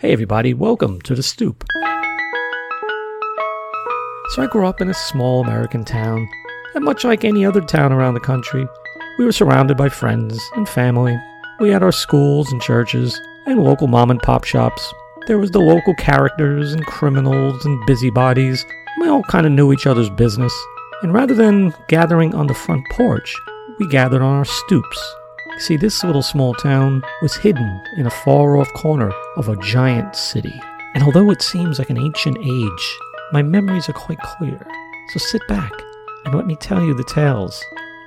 Hey everybody, welcome to the stoop. So I grew up in a small American town, and much like any other town around the country, we were surrounded by friends and family. We had our schools and churches and local mom and pop shops. There was the local characters and criminals and busybodies. We all kind of knew each other's business. And rather than gathering on the front porch, we gathered on our stoops. See, this little small town was hidden in a far off corner of a giant city. And although it seems like an ancient age, my memories are quite clear. So sit back and let me tell you the tales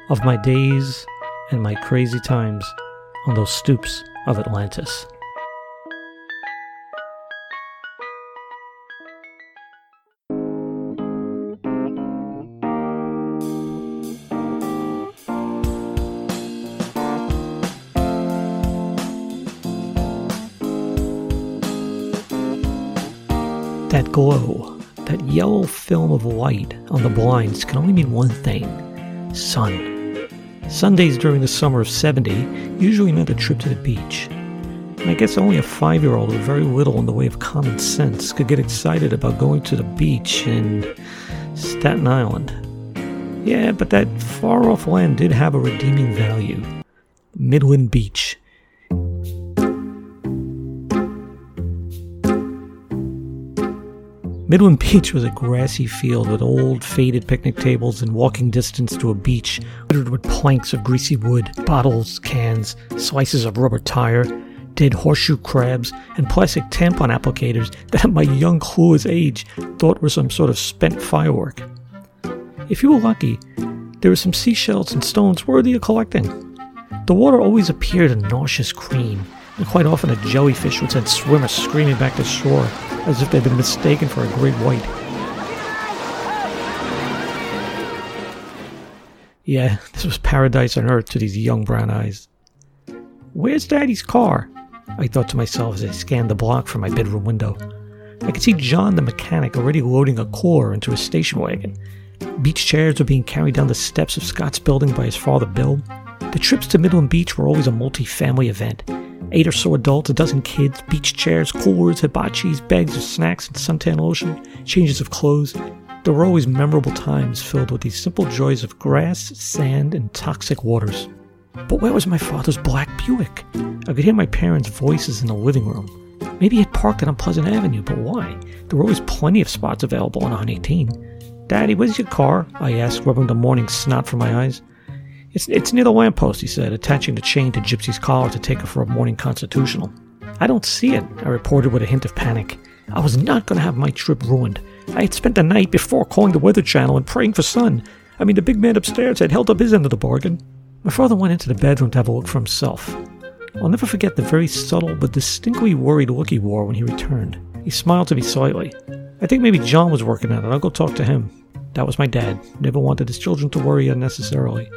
of my days and my crazy times on those stoops of Atlantis. That glow, that yellow film of light on the blinds can only mean one thing sun. Sundays during the summer of 70 usually meant a trip to the beach. And I guess only a five year old with very little in the way of common sense could get excited about going to the beach in Staten Island. Yeah, but that far off land did have a redeeming value Midland Beach. Midland Beach was a grassy field with old, faded picnic tables and walking distance to a beach littered with planks of greasy wood, bottles, cans, slices of rubber tire, dead horseshoe crabs, and plastic tampon applicators that at my young, clueless age thought were some sort of spent firework. If you were lucky, there were some seashells and stones worthy of collecting. The water always appeared a nauseous green, and quite often a jellyfish would send swimmers screaming back to shore as if they'd been mistaken for a great white. Yeah, this was paradise on earth to these young brown eyes. Where's Daddy's car? I thought to myself as I scanned the block from my bedroom window. I could see John the mechanic already loading a core into his station wagon. Beach chairs were being carried down the steps of Scott's building by his father Bill. The trips to Midland Beach were always a multi family event. Eight or so adults, a dozen kids, beach chairs, coolers, hibachis, bags of snacks and suntan lotion, changes of clothes. There were always memorable times filled with these simple joys of grass, sand, and toxic waters. But where was my father's black Buick? I could hear my parents' voices in the living room. Maybe had parked it on Pleasant Avenue, but why? There were always plenty of spots available on 118. Daddy, where's your car? I asked, rubbing the morning snot from my eyes. It's, it's near the lamppost, he said, attaching the chain to Gypsy's collar to take her for a morning constitutional. I don't see it, I reported with a hint of panic. I was not going to have my trip ruined. I had spent the night before calling the Weather Channel and praying for sun. I mean, the big man upstairs had held up his end of the bargain. My father went into the bedroom to have a look for himself. I'll never forget the very subtle but distinctly worried look he wore when he returned. He smiled to me slightly. I think maybe John was working on it. I'll go talk to him. That was my dad. Never wanted his children to worry unnecessarily.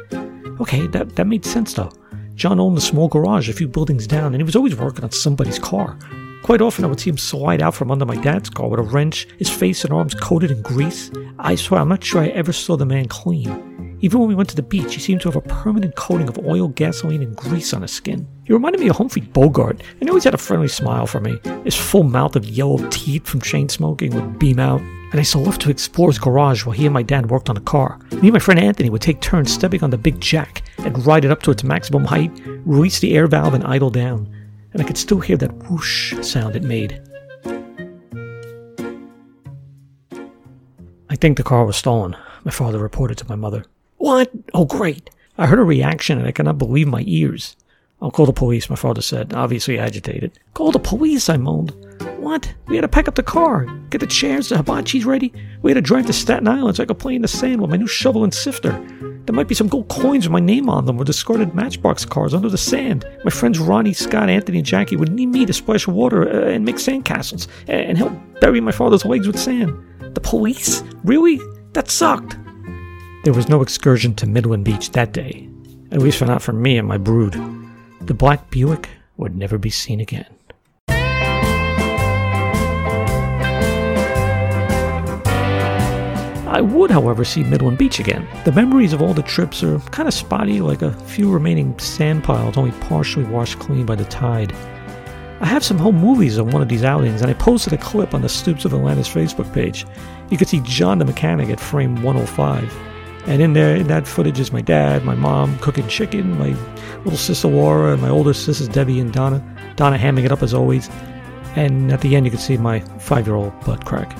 Okay, that, that made sense though. John owned a small garage a few buildings down, and he was always working on somebody's car. Quite often, I would see him slide out from under my dad's car with a wrench, his face and arms coated in grease. I swear, I'm not sure I ever saw the man clean. Even when we went to the beach, he seemed to have a permanent coating of oil, gasoline, and grease on his skin. He reminded me of Humphrey Bogart, and he always had a friendly smile for me. His full mouth of yellow teeth from chain smoking would beam out, and I used to love to explore his garage while he and my dad worked on the car. Me and my friend Anthony would take turns stepping on the big jack and ride it up to its maximum height, release the air valve, and idle down. And I could still hear that whoosh sound it made. I think the car was stolen, my father reported to my mother. What? Oh, great. I heard a reaction and I cannot believe my ears. I'll call the police, my father said, obviously agitated. Call the police, I moaned. What? We had to pack up the car, get the chairs, the hibachis ready. We had to drive to Staten Island so I could play in the sand with my new shovel and sifter. There might be some gold coins with my name on them or discarded matchbox cars under the sand. My friends Ronnie, Scott, Anthony, and Jackie would need me to splash water uh, and make sandcastles and help bury my father's legs with sand. The police? Really? That sucked. There was no excursion to Midland Beach that day, at least for not for me and my brood. The black Buick would never be seen again. I would, however, see Midland Beach again. The memories of all the trips are kind of spotty, like a few remaining sand piles only partially washed clean by the tide. I have some home movies of one of these outings, and I posted a clip on the Stoops of Atlantis Facebook page. You can see John the mechanic at frame 105. And in there, in that footage is my dad, my mom cooking chicken, my little sister Laura, and my older sisters Debbie and Donna. Donna hamming it up as always. And at the end, you can see my five year old butt crack.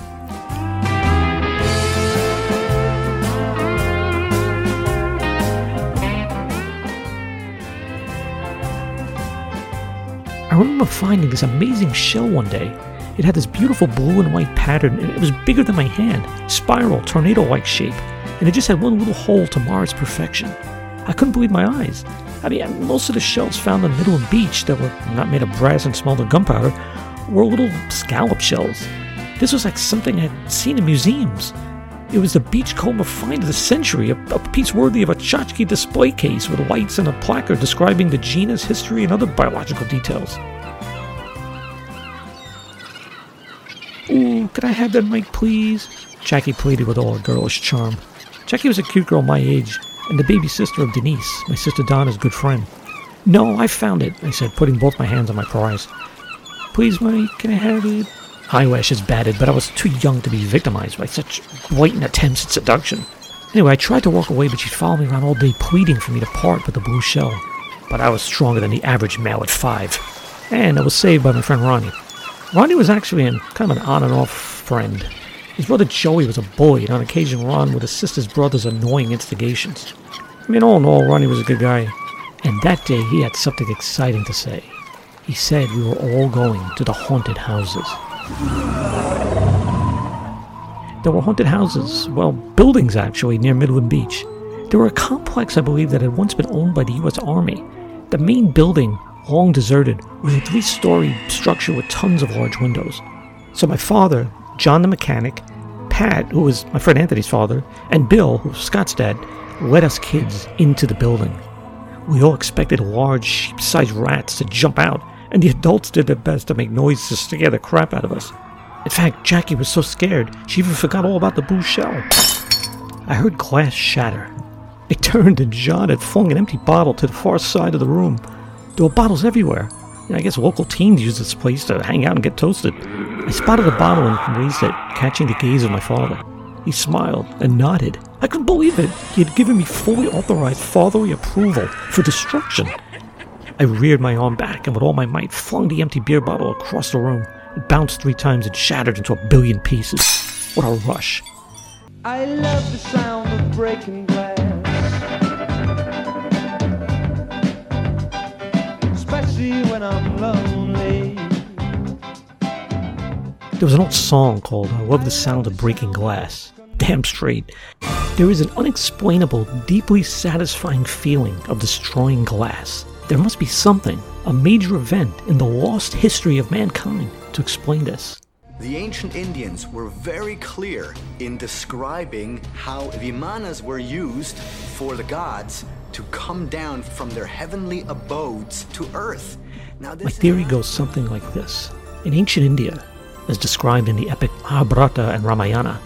I remember finding this amazing shell one day. It had this beautiful blue and white pattern, and it was bigger than my hand, spiral, tornado like shape, and it just had one little hole to mar its perfection. I couldn't believe my eyes. I mean, most of the shells found on middle Midland Beach that were not made of brass and smelled of gunpowder were little scallop shells. This was like something I'd seen in museums. It was the beachcomber find of the century, a, a, piece worthy of a tchotchke display case with lights and a placard describing the genus, history, and other biological details. Ooh, could I have that Mike, please? Jackie pleaded with all her girlish charm. Jackie was a cute girl my age, and the baby sister of Denise, my sister Donna's good friend. No, I found it, I said, putting both my hands on my prize. Please, Mike, can I have it? Eyelashes batted, but I was too young to be victimized by such blatant attempts at seduction. Anyway, I tried to walk away, but she'd follow me around all day pleading for me to part with the blue shell. But I was stronger than the average male at five. And I was saved by my friend Ronnie. Ronnie was actually an, kind of an on and off friend. His brother Joey was a bully, and on occasion Ron would assist his brother's annoying instigations. I mean, all in all, Ronnie was a good guy. And that day he had something exciting to say. He said we were all going to the haunted houses. There were haunted houses, well, buildings actually, near Midland Beach. There were a complex, I believe, that had once been owned by the U.S. Army. The main building, long deserted, was a three story structure with tons of large windows. So my father, John the mechanic, Pat, who was my friend Anthony's father, and Bill, who was Scott's dad, led us kids into the building. We all expected large, sheep sized rats to jump out and the adults did their best to make noises to scare the crap out of us. In fact, Jackie was so scared, she even forgot all about the blue shell. I heard glass shatter. I turned and John had flung an empty bottle to the far side of the room. There were bottles everywhere. I guess local teens use this place to hang out and get toasted. I spotted a bottle and raised it, catching the gaze of my father. He smiled and nodded. I couldn't believe it. He had given me fully authorized fatherly approval for destruction. I reared my arm back and with all my might flung the empty beer bottle across the room. It bounced three times and shattered into a billion pieces. What a rush. I love the sound of breaking glass. Especially when I'm lonely. There was an old song called I Love the Sound of Breaking Glass. Damn straight. There is an unexplainable, deeply satisfying feeling of destroying glass there must be something, a major event in the lost history of mankind to explain this. The ancient Indians were very clear in describing how vimanas were used for the gods to come down from their heavenly abodes to earth. Now, My theory goes something like this. In ancient India, as described in the epic Mahabharata and Ramayana,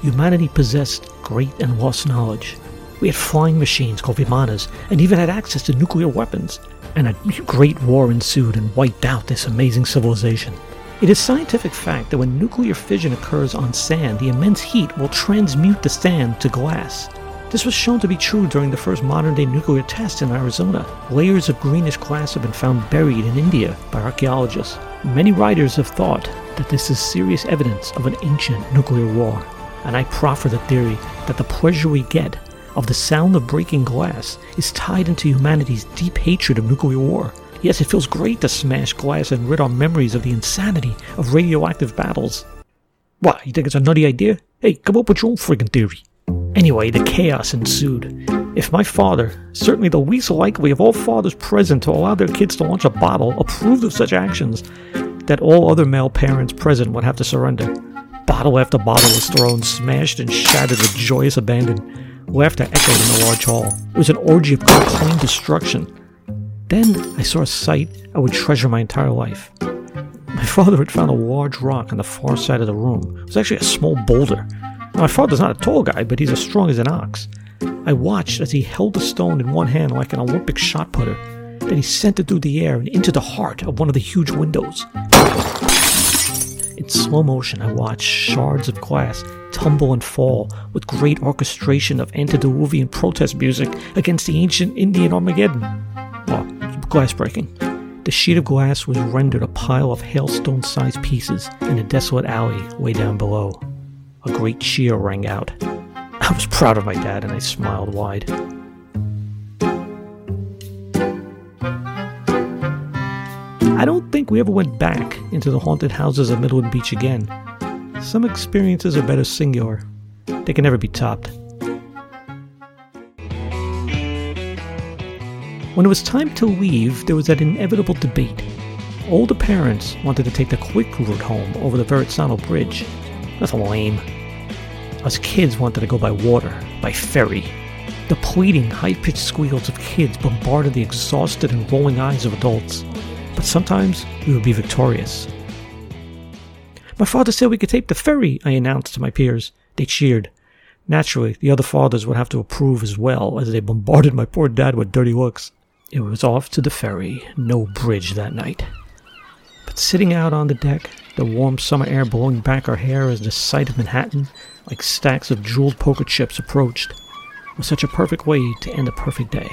humanity possessed great and lost knowledge we had flying machines called Vimanas, and even had access to nuclear weapons. And a great war ensued and wiped out this amazing civilization. It is scientific fact that when nuclear fission occurs on sand, the immense heat will transmute the sand to glass. This was shown to be true during the first modern day nuclear tests in Arizona. Layers of greenish glass have been found buried in India by archaeologists. Many writers have thought that this is serious evidence of an ancient nuclear war, and I proffer the theory that the pleasure we get of the sound of breaking glass is tied into humanity's deep hatred of nuclear war. Yes, it feels great to smash glass and rid our memories of the insanity of radioactive battles. What, you think it's a nutty idea? Hey, come up with your own friggin' theory. Anyway, the chaos ensued. If my father, certainly the least likely of all fathers present to allow their kids to launch a bottle, approved of such actions, that all other male parents present would have to surrender. Bottle after bottle was thrown, smashed, and shattered with joyous abandon. Laughter echoed in the large hall. It was an orgy of proclaimed destruction. Then I saw a sight I would treasure my entire life. My father had found a large rock on the far side of the room. It was actually a small boulder. Now, my father's not a tall guy, but he's as strong as an ox. I watched as he held the stone in one hand like an Olympic shot putter. Then he sent it through the air and into the heart of one of the huge windows. In slow motion, I watched shards of glass tumble and fall with great orchestration of antediluvian protest music against the ancient Indian Armageddon. Well, glass breaking. The sheet of glass was rendered a pile of hailstone sized pieces in a desolate alley way down below. A great cheer rang out. I was proud of my dad and I smiled wide. I don't think we ever went back into the haunted houses of Midland Beach again. Some experiences are better singular, they can never be topped. When it was time to leave, there was that inevitable debate. Older parents wanted to take the quick route home over the Verrazzano Bridge. That's lame. Us kids wanted to go by water, by ferry. The pleading, high pitched squeals of kids bombarded the exhausted and rolling eyes of adults. But sometimes we would be victorious. My father said we could take the ferry, I announced to my peers. They cheered. Naturally, the other fathers would have to approve as well as they bombarded my poor dad with dirty looks. It was off to the ferry, no bridge that night. But sitting out on the deck, the warm summer air blowing back our hair as the sight of Manhattan, like stacks of jeweled poker chips, approached, was such a perfect way to end a perfect day.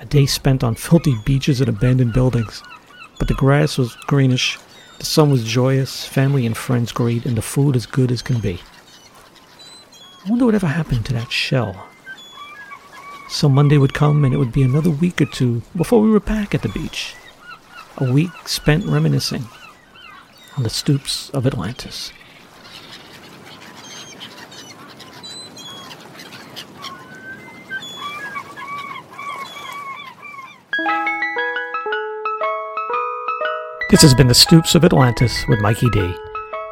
A day spent on filthy beaches and abandoned buildings, but the grass was greenish, the sun was joyous, family and friends great, and the food as good as can be. I wonder what ever happened to that shell. So Monday would come, and it would be another week or two before we were back at the beach. A week spent reminiscing on the stoops of Atlantis. This has been the Stoops of Atlantis with Mikey D.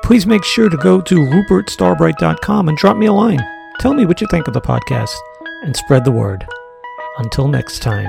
Please make sure to go to rupertstarbright.com and drop me a line. Tell me what you think of the podcast and spread the word. Until next time.